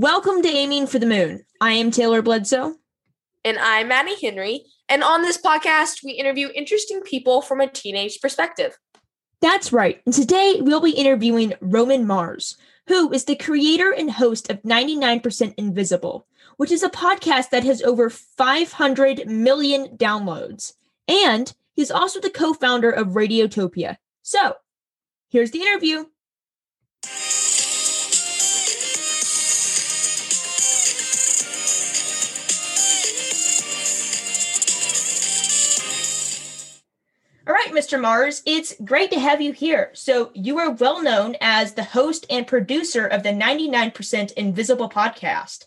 Welcome to Aiming for the Moon. I am Taylor Bledsoe. And I'm Maddie Henry. And on this podcast, we interview interesting people from a teenage perspective. That's right. And today we'll be interviewing Roman Mars, who is the creator and host of 99% Invisible, which is a podcast that has over 500 million downloads. And he's also the co founder of Radiotopia. So here's the interview. All right, Mr. Mars, it's great to have you here. So, you are well known as the host and producer of the 99% Invisible podcast.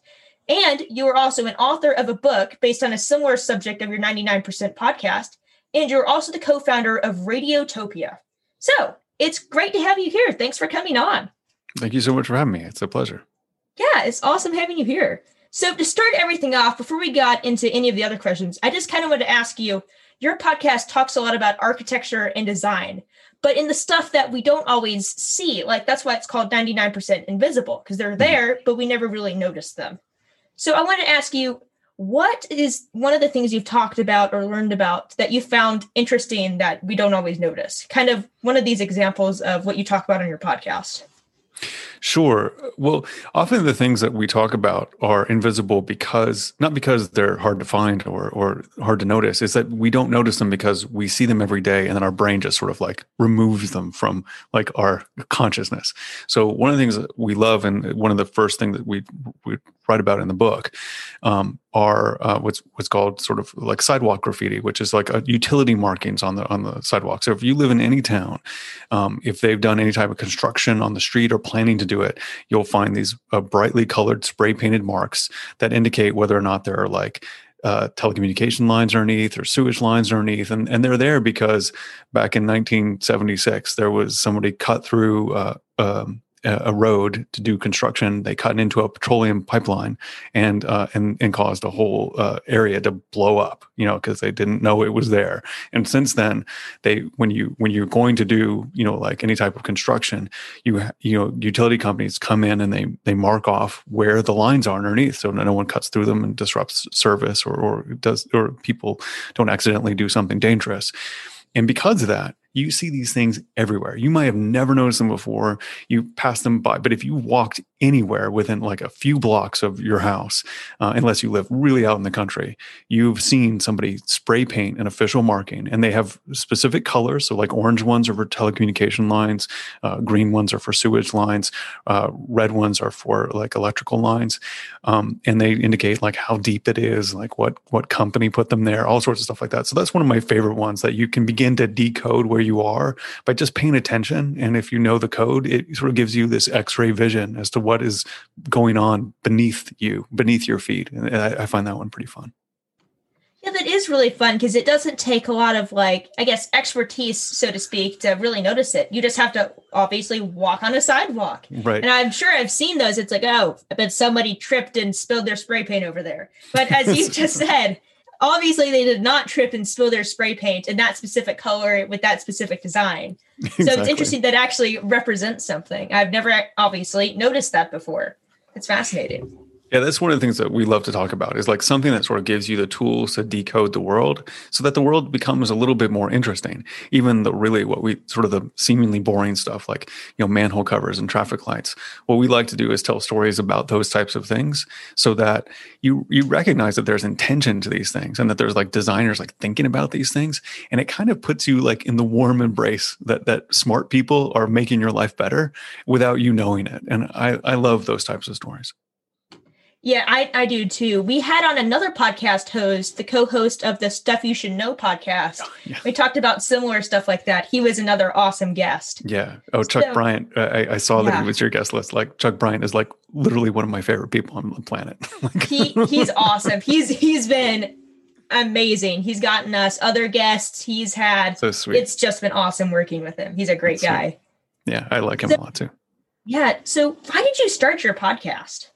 And you are also an author of a book based on a similar subject of your 99% podcast. And you're also the co founder of Radiotopia. So, it's great to have you here. Thanks for coming on. Thank you so much for having me. It's a pleasure. Yeah, it's awesome having you here. So, to start everything off, before we got into any of the other questions, I just kind of want to ask you your podcast talks a lot about architecture and design, but in the stuff that we don't always see, like that's why it's called 99% invisible, because they're mm-hmm. there, but we never really notice them. So I want to ask you, what is one of the things you've talked about or learned about that you found interesting that we don't always notice? Kind of one of these examples of what you talk about on your podcast. Sure. Well, often the things that we talk about are invisible because not because they're hard to find or or hard to notice. Is that we don't notice them because we see them every day, and then our brain just sort of like removes them from like our consciousness. So one of the things that we love, and one of the first things that we we write about in the book, um, are uh, what's what's called sort of like sidewalk graffiti, which is like a utility markings on the on the sidewalk. So if you live in any town, um, if they've done any type of construction on the street or planning to do it, you'll find these uh, brightly colored spray painted marks that indicate whether or not there are like uh, telecommunication lines underneath or sewage lines underneath, and and they're there because back in 1976 there was somebody cut through. Uh, um, a road to do construction. They cut into a petroleum pipeline and uh, and and caused a whole uh, area to blow up. You know, because they didn't know it was there. And since then, they when you when you're going to do you know like any type of construction, you you know utility companies come in and they they mark off where the lines are underneath, so no one cuts through them and disrupts service or or does or people don't accidentally do something dangerous. And because of that, you see these things everywhere. You might have never noticed them before. You pass them by, but if you walked anywhere within like a few blocks of your house, uh, unless you live really out in the country, you've seen somebody spray paint an official marking, and they have specific colors. So, like orange ones are for telecommunication lines, uh, green ones are for sewage lines, uh, red ones are for like electrical lines, um, and they indicate like how deep it is, like what what company put them there, all sorts of stuff like that. So that's one of my favorite ones that you can begin to decode where where you are by just paying attention. And if you know the code, it sort of gives you this X-ray vision as to what is going on beneath you, beneath your feet. And I, I find that one pretty fun. Yeah, that is really fun because it doesn't take a lot of like, I guess, expertise, so to speak, to really notice it. You just have to obviously walk on a sidewalk. Right. And I'm sure I've seen those. It's like, oh, I bet somebody tripped and spilled their spray paint over there. But as you just said, obviously they did not trip and spill their spray paint in that specific color with that specific design. Exactly. So it's interesting that actually represents something. I've never obviously noticed that before. It's fascinating. Yeah, that's one of the things that we love to talk about is like something that sort of gives you the tools to decode the world so that the world becomes a little bit more interesting. Even the really what we sort of the seemingly boring stuff like, you know, manhole covers and traffic lights. What we like to do is tell stories about those types of things so that you you recognize that there's intention to these things and that there's like designers like thinking about these things and it kind of puts you like in the warm embrace that that smart people are making your life better without you knowing it. And I I love those types of stories. Yeah, I, I do too. We had on another podcast host, the co-host of the Stuff You Should Know podcast. Oh, yeah. We talked about similar stuff like that. He was another awesome guest. Yeah. Oh, Chuck so, Bryant. I, I saw that he was your guest list. Like Chuck Bryant is like literally one of my favorite people on the planet. he he's awesome. He's he's been amazing. He's gotten us other guests. He's had so sweet. It's just been awesome working with him. He's a great That's guy. Sweet. Yeah, I like him so, a lot too. Yeah. So why did you start your podcast?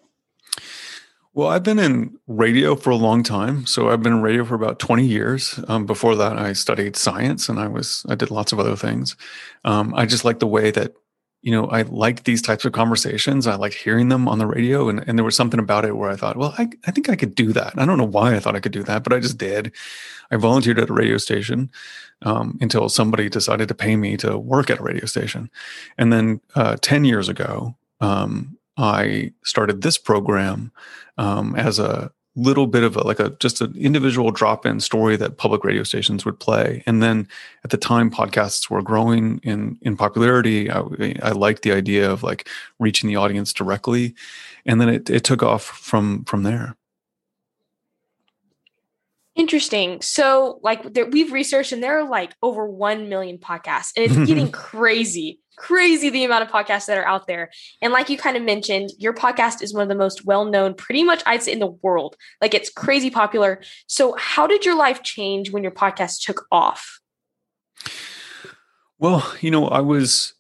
Well, I've been in radio for a long time. So I've been in radio for about 20 years. Um, before that, I studied science and I was I did lots of other things. Um, I just like the way that you know, I like these types of conversations. I like hearing them on the radio. And, and there was something about it where I thought, well, I, I think I could do that. I don't know why I thought I could do that, but I just did. I volunteered at a radio station um, until somebody decided to pay me to work at a radio station. And then uh, 10 years ago, um, I started this program um, as a little bit of a like a just an individual drop-in story that public radio stations would play. And then at the time podcasts were growing in in popularity. I, I liked the idea of like reaching the audience directly. And then it, it took off from from there. Interesting. So, like, there, we've researched, and there are like over 1 million podcasts, and it's getting crazy, crazy the amount of podcasts that are out there. And, like you kind of mentioned, your podcast is one of the most well known, pretty much, I'd say, in the world. Like, it's crazy popular. So, how did your life change when your podcast took off? Well, you know, I was,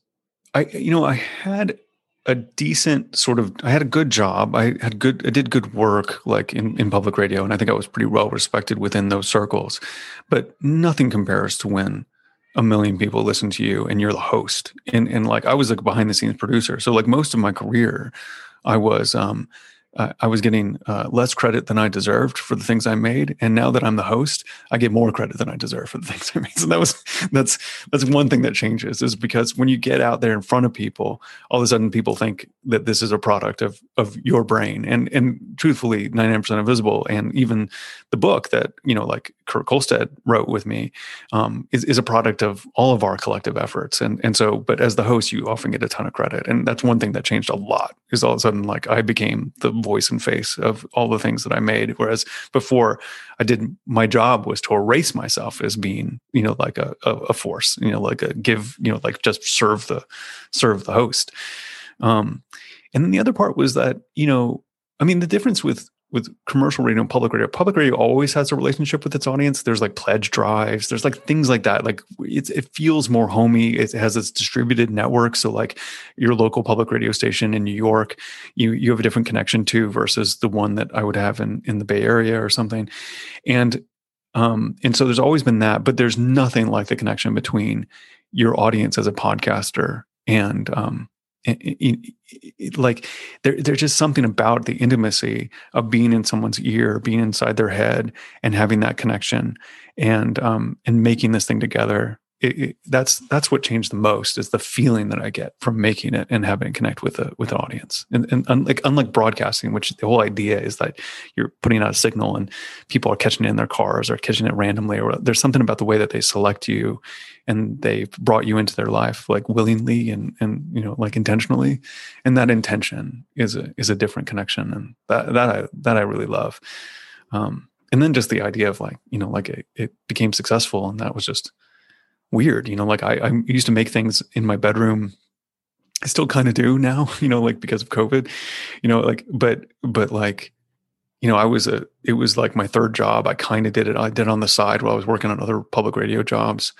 I, you know, I had a decent sort of I had a good job. I had good I did good work like in, in public radio and I think I was pretty well respected within those circles. But nothing compares to when a million people listen to you and you're the host. And and like I was like behind the scenes producer. So like most of my career I was um I was getting uh, less credit than I deserved for the things I made, and now that I'm the host, I get more credit than I deserve for the things I made. So that was that's that's one thing that changes is because when you get out there in front of people, all of a sudden people think that this is a product of of your brain, and and truthfully, 99% invisible, and even the book that you know like Kurt Kohlstedt wrote with me um, is is a product of all of our collective efforts, and and so but as the host, you often get a ton of credit, and that's one thing that changed a lot. Is all of a sudden like I became the voice and face of all the things that I made. Whereas before, I did my job was to erase myself as being, you know, like a, a, a force, you know, like a give, you know, like just serve the serve the host. Um, and then the other part was that, you know, I mean, the difference with with commercial radio and public radio. Public radio always has a relationship with its audience. There's like pledge drives. There's like things like that. Like it feels more homey. It has its distributed network. So like your local public radio station in new york you you have a different connection to versus the one that i would have in in the bay area or something. And um and so there's always been that but there's nothing like the connection between your audience as a podcaster and um like there, there's just something about the intimacy of being in someone's ear, being inside their head, and having that connection, and um, and making this thing together. It, that's that's what changed the most is the feeling that I get from making it and having it connect with a with an audience. And, and unlike unlike broadcasting, which the whole idea is that you're putting out a signal and people are catching it in their cars or catching it randomly, or there's something about the way that they select you and they've brought you into their life like willingly and and you know like intentionally and that intention is a is a different connection and that that i that i really love um and then just the idea of like you know like it, it became successful and that was just weird you know like i i used to make things in my bedroom i still kind of do now you know like because of covid you know like but but like you know, I was a, it was like my third job. I kind of did it. I did it on the side while I was working on other public radio jobs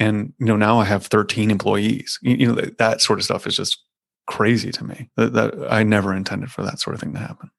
and you know now i have 13 employees you, you know that, that, sort of stuff is just crazy to me that, that i never intended for that sort of thing to happen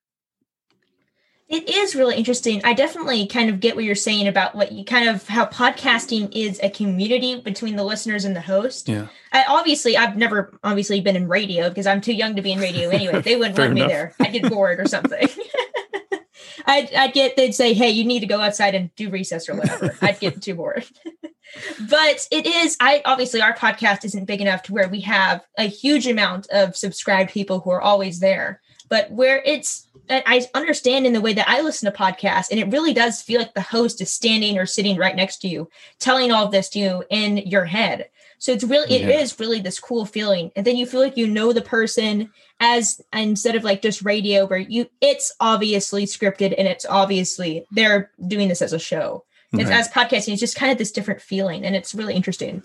it is really interesting. I definitely kind of get what you're saying about what you kind of how podcasting is a community between the listeners and the host. Yeah. I, obviously, I've never obviously been in radio because I'm too young to be in radio anyway. They wouldn't want enough. me there. I'd get bored or something. I'd, I'd get, they'd say, hey, you need to go outside and do recess or whatever. I'd get too bored but it is i obviously our podcast isn't big enough to where we have a huge amount of subscribed people who are always there but where it's i understand in the way that i listen to podcasts and it really does feel like the host is standing or sitting right next to you telling all of this to you in your head so it's really it is really this cool feeling and then you feel like you know the person as instead of like just radio where you it's obviously scripted and it's obviously they're doing this as a show it's, right. as podcasting, it's just kind of this different feeling, and it's really interesting.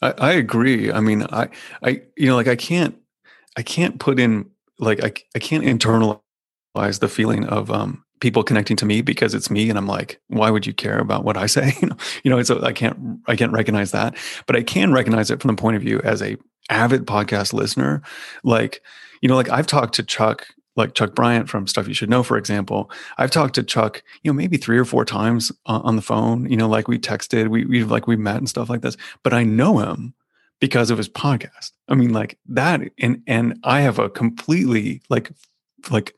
I, I agree. I mean, I, I, you know, like I can't, I can't put in like I, I can't internalize the feeling of um people connecting to me because it's me? And i'm like why would you care about what i say? You know so i can't i can't recognize that. But i can recognize it from the point of view as a avid podcast listener. Like you know like i've talked to chuck like Chuck Bryant from Stuff You Should Know, for example, I've talked to Chuck, you know, maybe three or four times on the phone, you know, like we texted, we, we like we met and stuff like this, but I know him because of his podcast. I mean, like that, and and I have a completely like like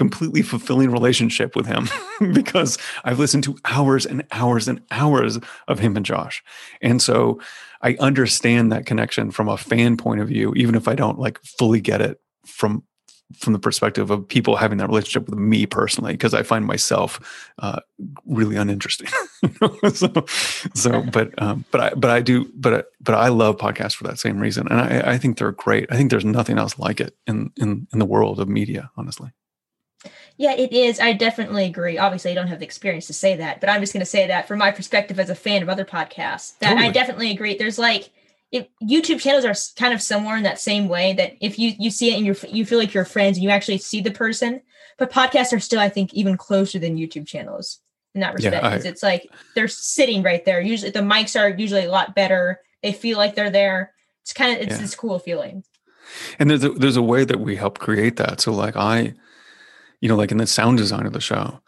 completely fulfilling relationship with him because I've listened to hours and hours and hours of him and Josh. And so I understand that connection from a fan point of view, even if I don't like fully get it from from the perspective of people having that relationship with me personally, because I find myself uh, really uninteresting. so, so, but um, but I but I do but but I love podcasts for that same reason, and I, I think they're great. I think there's nothing else like it in in in the world of media, honestly. Yeah, it is. I definitely agree. Obviously, I don't have the experience to say that, but I'm just going to say that from my perspective as a fan of other podcasts, that totally. I definitely agree. There's like, if YouTube channels are kind of somewhere in that same way that if you you see it and you you feel like you're friends and you actually see the person, but podcasts are still, I think, even closer than YouTube channels in that respect because yeah, it's like they're sitting right there. Usually, the mics are usually a lot better. They feel like they're there. It's kind of it's yeah. this cool feeling. And there's a, there's a way that we help create that. So like I you know, like in the sound design of the show,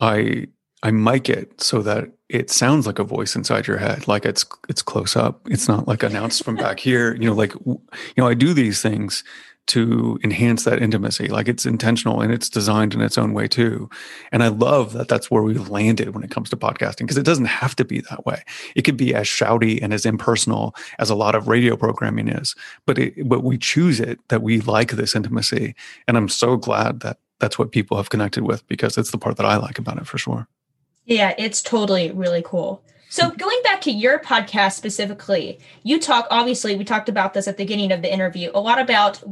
I I mic it so that it sounds like a voice inside your head, like it's it's close up. It's not like announced from back here. You know, like you know, I do these things to enhance that intimacy. Like it's intentional and it's designed in its own way too. And I love that that's where we've landed when it comes to podcasting because it doesn't have to be that way. It could be as shouty and as impersonal as a lot of radio programming is, but it, but we choose it that we like this intimacy. And I'm so glad that that's what people have connected with because it's the part that I like about it for sure. Yeah, it's totally really cool. So going back to your podcast specifically, you talk obviously we talked about this at the beginning of the interview a lot about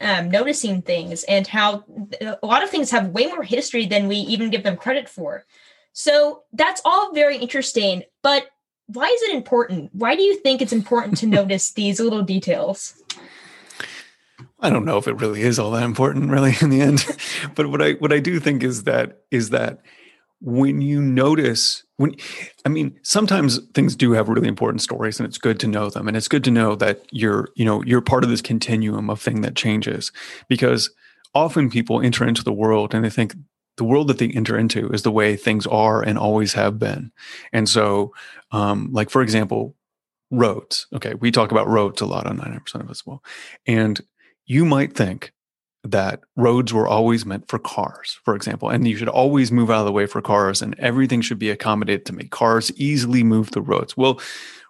um, noticing things and how a lot of things have way more history than we even give them credit for. So that's all very interesting, but why is it important? Why do you think it's important to notice these little details? I don't know if it really is all that important, really, in the end. but what I what I do think is that is that when you notice when i mean sometimes things do have really important stories and it's good to know them. And it's good to know that you're you know you're part of this continuum of thing that changes. Because often people enter into the world and they think the world that they enter into is the way things are and always have been. And so um, like for example roads. Okay we talk about roads a lot on 90% Invisible and you might think that roads were always meant for cars, for example, and you should always move out of the way for cars and everything should be accommodated to make cars easily move the roads. Well,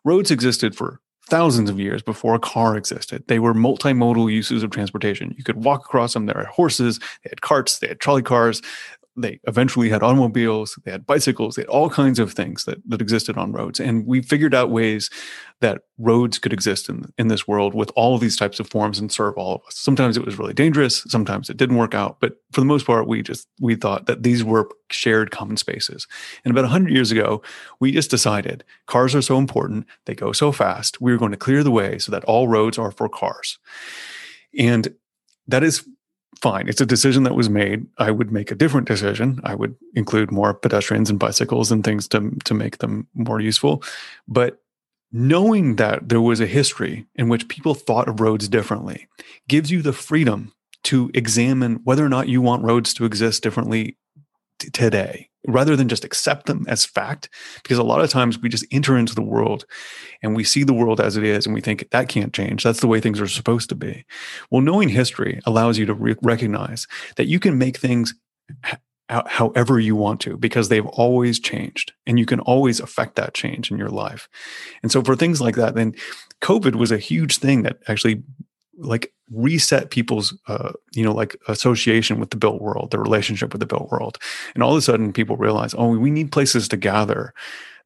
roads existed for thousands of years before a car existed. They were multimodal uses of transportation. You could walk across them. There were horses, they had carts, they had trolley cars, they eventually had automobiles, they had bicycles, they had all kinds of things that, that existed on roads. And we figured out ways that roads could exist in, in this world with all of these types of forms and serve all of us. Sometimes it was really dangerous, sometimes it didn't work out, but for the most part, we just we thought that these were shared common spaces. And about 100 years ago, we just decided cars are so important, they go so fast, we are going to clear the way so that all roads are for cars. And that is fine. It's a decision that was made. I would make a different decision. I would include more pedestrians and bicycles and things to, to make them more useful. But knowing that there was a history in which people thought of roads differently gives you the freedom to examine whether or not you want roads to exist differently t- today rather than just accept them as fact because a lot of times we just enter into the world and we see the world as it is and we think that can't change. That's the way things are supposed to be. Well knowing history allows you to re- recognize that you can make things however you want to because they've always changed and you can always affect that change in your life. And so for things like that then covid was a huge thing that actually like reset people's uh, you know like association with the built world the relationship with the built world. And all of a sudden people realize oh we need places to gather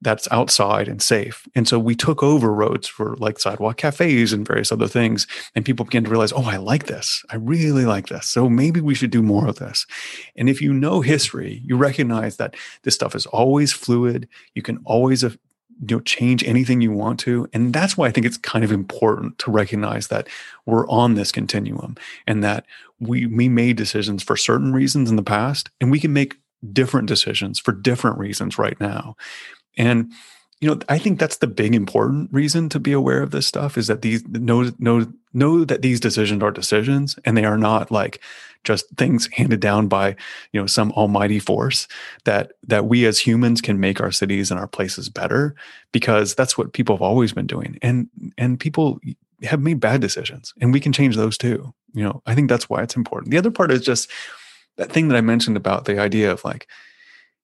that's outside and safe. And so we took over roads for like sidewalk cafes and various other things and people began to realize oh i like this. I really like this. So maybe we should do more of this. And if you know history you recognize that this stuff is always fluid. You can always you know change anything you want to. And that's why i think it's kind of important to recognize that we're on this continuum and that we we made decisions for certain reasons in the past and we can make different decisions for different reasons right now. And you know i think that's the big important reason to be aware of this stuff is that these know know know that these decisions are decisions and they are not like just things handed down by you know some almighty force that that we as humans can make our cities and our places better because that's what people have always been doing and and people have made bad decisions and we can change those too. You know, I think that's why it's important. The other part is just that thing that I mentioned about the idea of like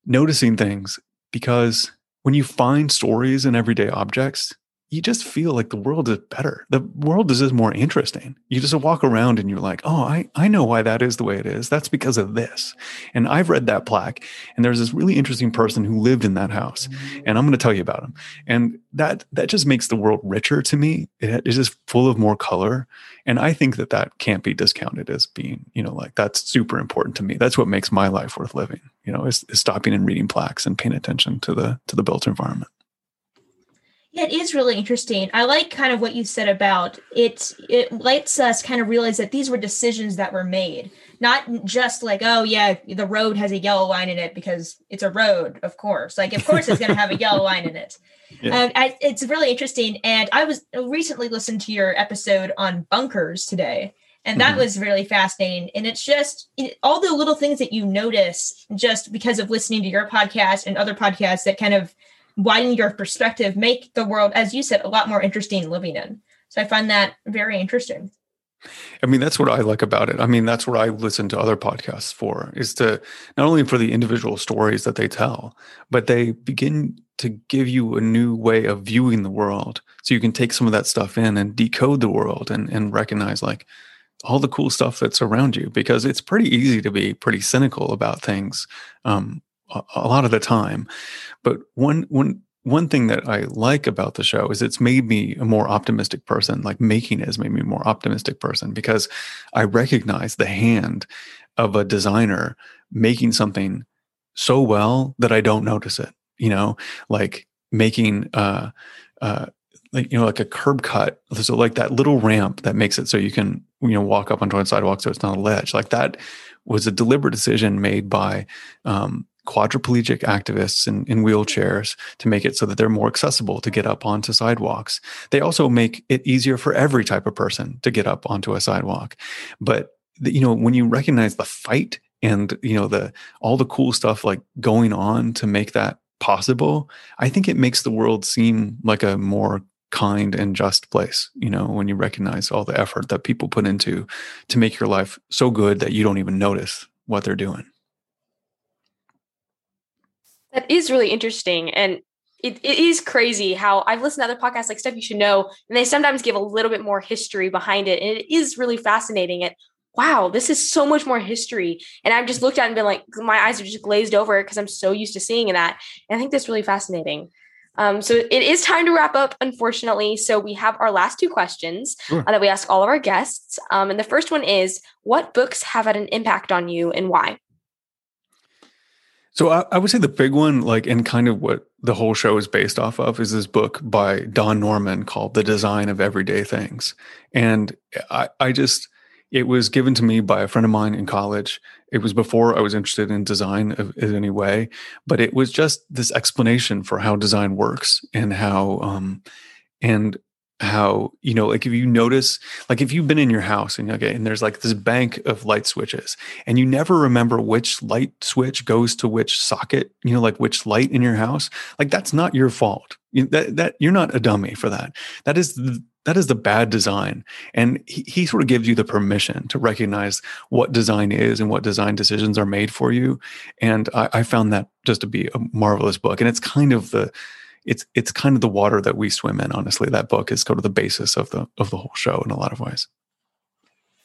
noticing things because when you find stories in everyday objects, you just feel like the world is better. The world is just more interesting. You just walk around and you're like, oh, I, I know why that is the way it is. That's because of this. And I've read that plaque. And there's this really interesting person who lived in that house. And I'm going to tell you about him. And that that just makes the world richer to me. It is just full of more color. And I think that that can't be discounted as being, you know, like that's super important to me. That's what makes my life worth living, you know, is, is stopping and reading plaques and paying attention to the to the built environment. It is really interesting. I like kind of what you said about it. It lets us kind of realize that these were decisions that were made, not just like, oh yeah, the road has a yellow line in it because it's a road. Of course, like of course it's going to have a yellow line in it. Yeah. Um, I, it's really interesting. And I was recently listened to your episode on bunkers today, and that mm-hmm. was really fascinating. And it's just it, all the little things that you notice just because of listening to your podcast and other podcasts that kind of widen your perspective, make the world, as you said, a lot more interesting living in. So I find that very interesting. I mean, that's what I like about it. I mean, that's what I listen to other podcasts for is to not only for the individual stories that they tell, but they begin to give you a new way of viewing the world. So you can take some of that stuff in and decode the world and, and recognize like all the cool stuff that's around you because it's pretty easy to be pretty cynical about things um, a, lot of the time. But one one one thing that I like about the show is it's made me a more optimistic person. Like making it has made me a more optimistic person because I recognize the hand of a designer making something so well that I don't notice it. You know, like making uh uh like you know like a curb cut so like that little ramp that makes it so you can you know walk up onto a sidewalk so it's not a ledge like that was a deliberate decision made by um, quadriplegic activists in, in wheelchairs to make it so that they're more accessible to get up onto sidewalks. They also make it easier for every type of person to get up onto a sidewalk. But the, you know, when you recognize the fight and you know the all the cool stuff like going on to make that possible, I think it makes the world seem like a more kind and just place you know when you recognize all the effort that people put into to make your life so good that you don't even notice what they're doing that is really interesting. And it, it is crazy how I've listened to other podcasts like stuff you should know, and they sometimes give a little bit more history behind it. And it is really fascinating. It wow, this is so much more history. And I've just looked at it and been like, my eyes are just glazed over because I'm so used to seeing that. And I think that's really fascinating. Um, so it is time to wrap up, unfortunately. So we have our last two questions sure. uh, that we ask all of our guests. Um, and the first one is What books have had an impact on you and why? So I, I, would say the big one, like, and kind of what the whole show is based off of, is this book by Don Norman called "The Design of Everyday Things," and I, I just it was given to me by a friend of mine in college. It was before I was interested in design in any way, but it was just this explanation for how design works and how um, and how you know like if you notice like if you've been in your house and okay and there's like this bank of light switches and you never remember which light switch goes to which socket you know like which light in your house like that's not your fault. You, that that you're not a dummy for that. That is the, that is the bad design. And he, he sort of gives you the permission to recognize what design is and what design decisions are made for you. And I, I found that just to be a marvelous book. And it's kind of the it's it's kind of the water that we swim in honestly. That book is kind of the basis of the of the whole show in a lot of ways.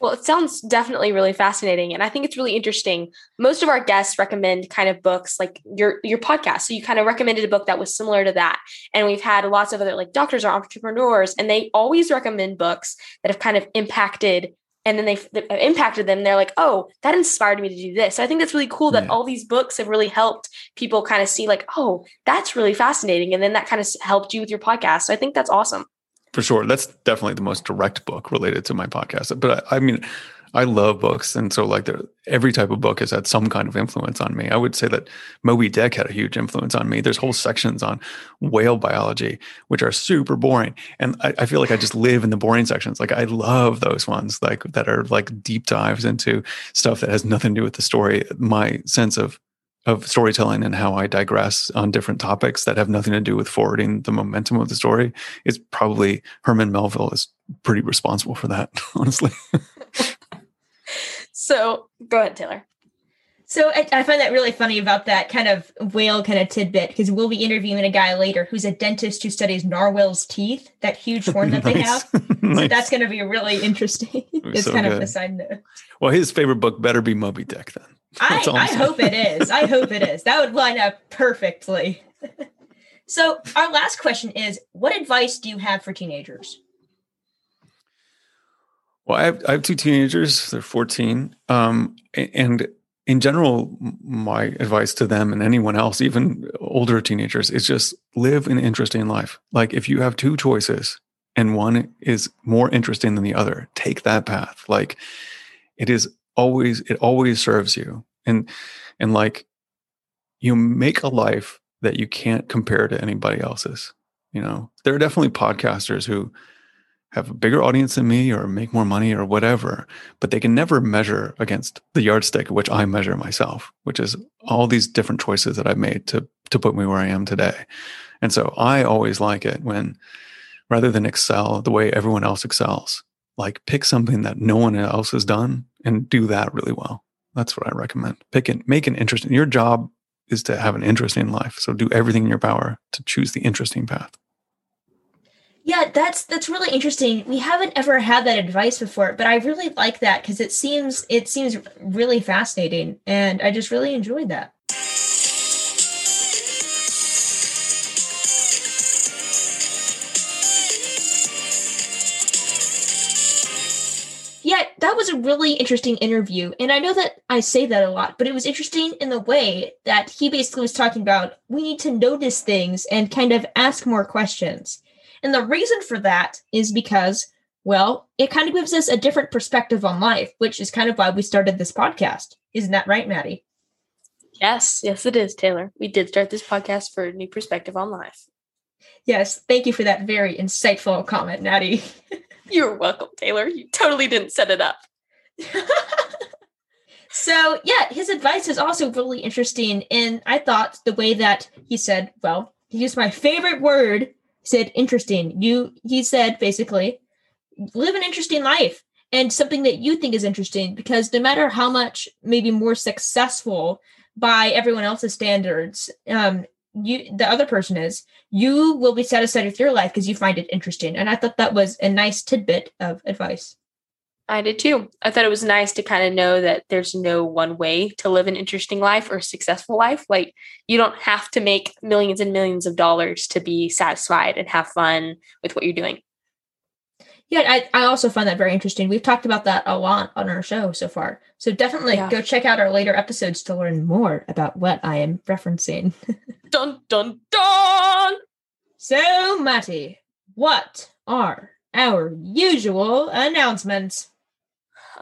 Well it sounds definitely really fascinating and i think it's really interesting. Most of our guests recommend kind of books like your your podcast. So you kind of recommended a book that was similar to that and we've had lots of other like doctors or entrepreneurs and they always recommend books that have kind of impacted and then they, they uh, impacted them. They're like oh that inspired me to do this. So i think that's really cool that yeah. all these books have really helped people kind of see like oh that's really fascinating. And then that kind of helped you with your podcast. So i think that's awesome. For sure. That's definitely the most direct book related to my podcast. But I, I mean I love books, and so like every type of book has had some kind of influence on me. I would say that Moby Dick had a huge influence on me. There's whole sections on whale biology which are super boring, and I, I feel like I just live in the boring sections. Like I love those ones, like that are like deep dives into stuff that has nothing to do with the story. My sense of of storytelling and how I digress on different topics that have nothing to do with forwarding the momentum of the story is probably Herman Melville is pretty responsible for that, honestly. so go ahead, Taylor. So I, I, find that really funny about that kind of whale kind of tidbit because we'll be interviewing a guy later who's a dentist who studies narwhal's teeth, that huge horn that nice. they have. nice. So that's going to be really interesting. it's so kind good. of a side note. Well, his favorite book better be Moby Dick then. I, I hope it is. I hope it is. That would line up perfectly. so our last question is: What advice do you have for teenagers? Well, I have, I have two teenagers. They're 14. Um, and in general, my advice to them and anyone else, even older teenagers, is just live an interesting life. Like if you have two choices and one is more interesting than the other, take that path. Like it is always, it always serves you. And, and like you make a life that you can't compare to anybody else's. You know, there are definitely podcasters who have a bigger audience than me or make more money or whatever, but they can never measure against the yardstick which I measure myself, which is all these different choices that I've made to to put me where I am today. And so I always like it when rather than excel the way everyone else excels, like pick something that no one else has done and do that really well. That's what I recommend. Pick it, make an interesting. Your job is to have an interesting life. So do everything in your power to choose the interesting path. Yeah, that's that's really interesting. We haven't ever had that advice before, but I really like that because it seems it seems really fascinating and I just really enjoyed that. Yeah, that was a really interesting interview. And I know that I say that a lot, but it was interesting in the way that he basically was talking about we need to notice things and kind of ask more questions. And the reason for that is because, well, it kind of gives us a different perspective on life, which is kind of why we started this podcast. Isn't that right, Maddie? Yes, yes, it is, Taylor. We did start this podcast for a new perspective on life. Yes, thank you for that very insightful comment, Maddie. You're welcome, Taylor. You totally didn't set it up. so, yeah, his advice is also really interesting. And I thought the way that he said, well, he used my favorite word said interesting. You he said basically live an interesting life and something that you think is interesting because no matter how much maybe more successful by everyone else's standards um you the other person is you will be satisfied with your life because you find it interesting and i thought that was a nice tidbit of advice I did too. I thought it was nice to kind of know that there's no one way to live an interesting life or a successful life. Like you don't have to make millions and millions of dollars to be satisfied and have fun with what you're doing. Yeah, I, I also find that very interesting. We've talked about that a lot on our show so far. So definitely yeah. go check out our later episodes to learn more about what I am referencing. dun dun dun. So, Maddie, what are our usual announcements?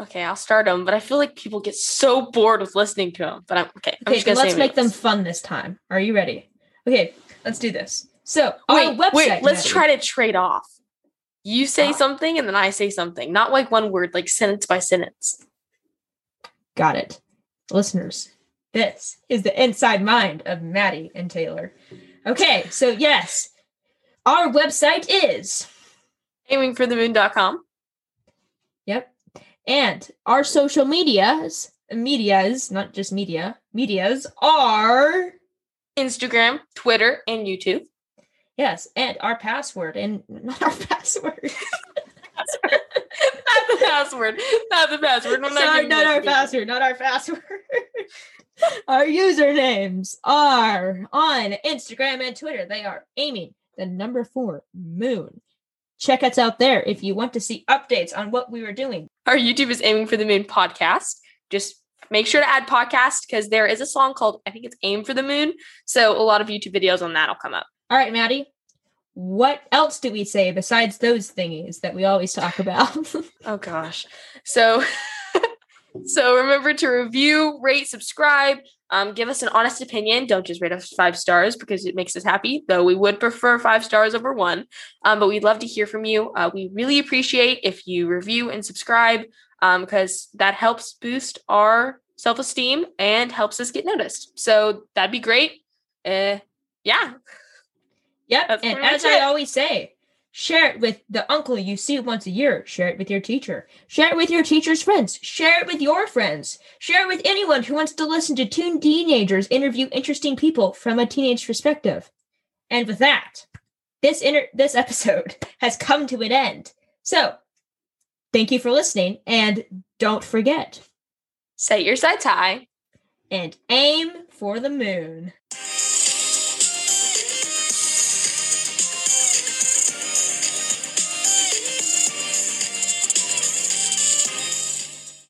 Okay, I'll start them, but I feel like people get so bored with listening to them. But I'm okay. I'm okay, let's make them fun this time. Are you ready? Okay, let's do this. So, wait, website, wait, let's Maddie. try to trade off. You say uh, something and then I say something, not like one word, like sentence by sentence. Got it. Listeners, this is the inside mind of Maddie and Taylor. Okay, so yes, our website is aimingforthemoon.com. Yep. And our social medias, medias, not just media, medias are Instagram, Twitter, and YouTube. Yes, and our password, and not our password. not the password. Not the password. Sorry, not, not our password. Not our password. our usernames are on Instagram and Twitter. They are aiming, the number four moon check us out there if you want to see updates on what we were doing. Our YouTube is Aiming for the Moon podcast. Just make sure to add podcast because there is a song called, I think it's Aim for the Moon. So a lot of YouTube videos on that will come up. All right, Maddie. What else do we say besides those thingies that we always talk about? oh gosh. So so remember to review, rate, subscribe, um, give us an honest opinion. Don't just rate us five stars because it makes us happy, though we would prefer five stars over one. Um, but we'd love to hear from you. Uh, we really appreciate if you review and subscribe because um, that helps boost our self esteem and helps us get noticed. So that'd be great. Uh, yeah. Yep. That's and as I it. always say, share it with the uncle you see once a year. Share it with your teacher. Share it with your teacher's friends. Share it with your friends. Share it with anyone who wants to listen to two teenagers interview interesting people from a teenage perspective. And with that, this inter- this episode has come to an end. So, thank you for listening, and don't forget Set your sights high. and aim for the moon.